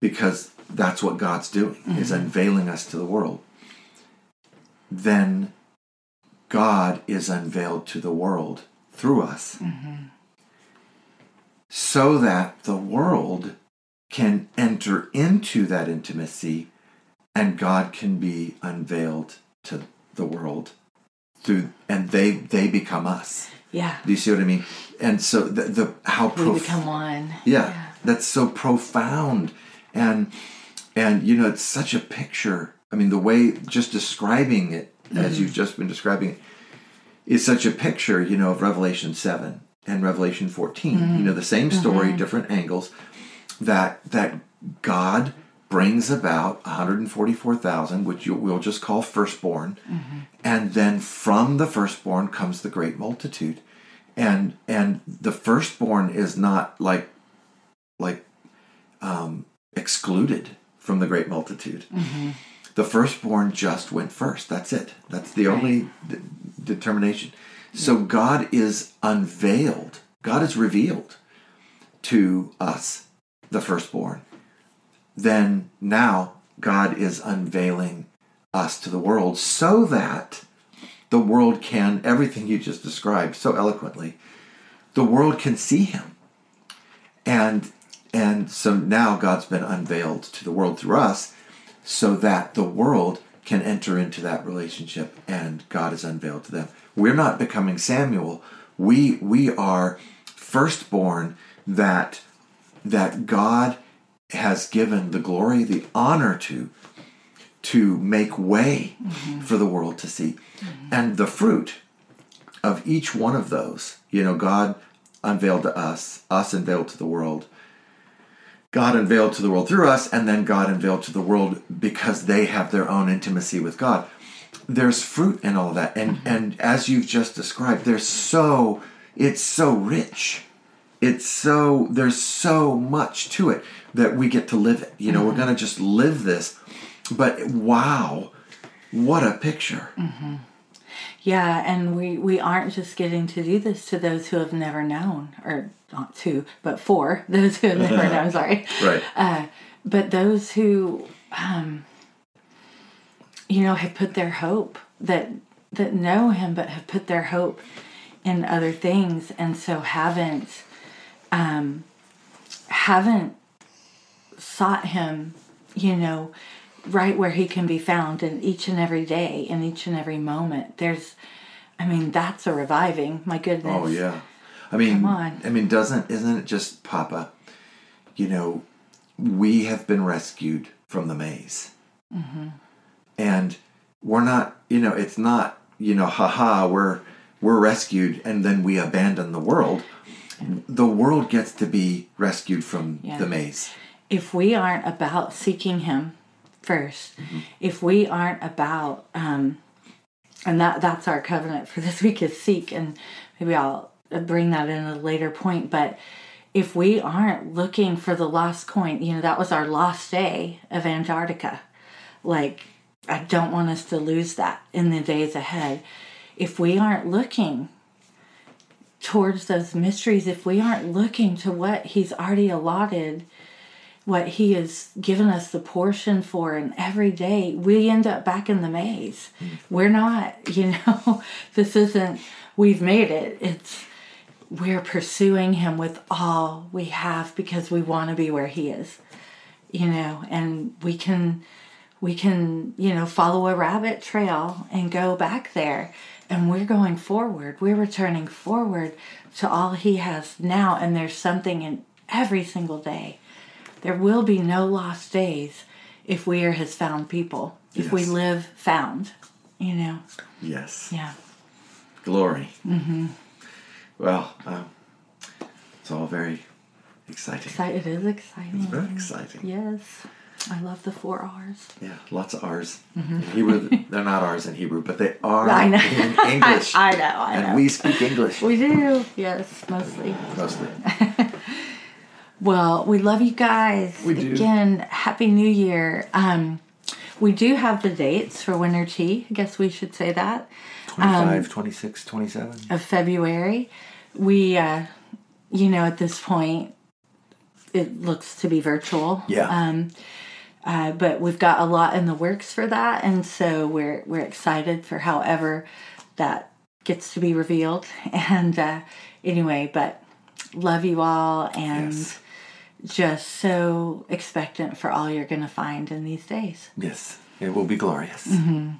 because that's what God's doing mm-hmm. is unveiling us to the world then God is unveiled to the world through us mm-hmm. so that the world can enter into that intimacy and God can be unveiled to the world through and they they become us. Yeah. Do you see what I mean? And so the, the how prof- become one. Yeah, yeah. That's so profound. And and you know it's such a picture. I mean the way just describing it mm-hmm. as you've just been describing it is such a picture, you know, of Revelation 7 and Revelation 14. Mm-hmm. You know, the same story, mm-hmm. different angles, that that God brings about 144,000, which you, we'll just call firstborn, mm-hmm. and then from the firstborn comes the great multitude, and and the firstborn is not like like um, excluded from the great multitude. Mm-hmm. The firstborn just went first. That's it. That's the right. only de- determination. So God is unveiled. God is revealed to us the firstborn. Then now God is unveiling us to the world so that the world can, everything you just described so eloquently, the world can see him. And and so now God's been unveiled to the world through us so that the world can enter into that relationship and God is unveiled to them. We're not becoming Samuel. We we are firstborn that that God has given the glory, the honor to, to make way mm-hmm. for the world to see. Mm-hmm. And the fruit of each one of those, you know, God unveiled to us, us unveiled to the world. God unveiled to the world through us, and then God unveiled to the world because they have their own intimacy with God. There's fruit in all that. And mm-hmm. and as you've just described, there's so it's so rich it's so there's so much to it that we get to live it. You know, mm-hmm. we're going to just live this. But wow, what a picture. Mm-hmm. Yeah, and we we aren't just getting to do this to those who have never known, or not two, but for those who have never known. Sorry, right. Uh, but those who, um, you know, have put their hope that that know Him, but have put their hope in other things and so haven't um haven't sought him you know right where he can be found in each and every day in each and every moment there's i mean that's a reviving my goodness Oh yeah. I mean, Come on. I mean, doesn't isn't it just Papa? You know, we have been rescued from the maze, Mm-hmm. and we're not. You know, it's not. You know, haha, we're we're rescued, and then we abandon the world. The world gets to be rescued from Yeah. the maze. if we aren't about seeking him 1st if we aren't about um and that that's our covenant for this week is seek and maybe i'll bring that in a later point but if we aren't looking for the lost coin you know that was our lost day of antarctica like i don't want us to lose that in the days ahead if we aren't looking towards those mysteries if we aren't looking to what he's already allotted what he has given us the portion for and every day we end up back in the maze. Mm-hmm. We're not you know this isn't we've made it. It's we're pursuing him with all we have because we want to be where he is you know and we can we can you know follow a rabbit trail and go back there and we're going forward we're returning forward to all he has now and there's something in every single day there will be no lost days if we are his found people if we live found you know Yes. yeah Glory. Mm-hmm. Well, um, it's all very exciting. Exci- it is exciting It's Very exciting. yes i love the four r's Yeah, lots of R's. In Hebrew, they're not R's in Hebrew, but they are I know. in English. I know, I and know. we speak English we do yes mostly mostly. Well, we love you guys. We do. Again, happy new year. Um, we do have the dates for winter tea. I guess we should say that 25, 26, 27. of February. We, uh, you know, at this point, it looks to be virtual. Yeah. Um, uh, but we've got a lot in the works for that, and so we're we're excited for however that gets to be revealed. And uh, anyway, but love you all, and Yes. just so expectant for all you're going to find in these days. Yes, it will be glorious. Mm-hmm.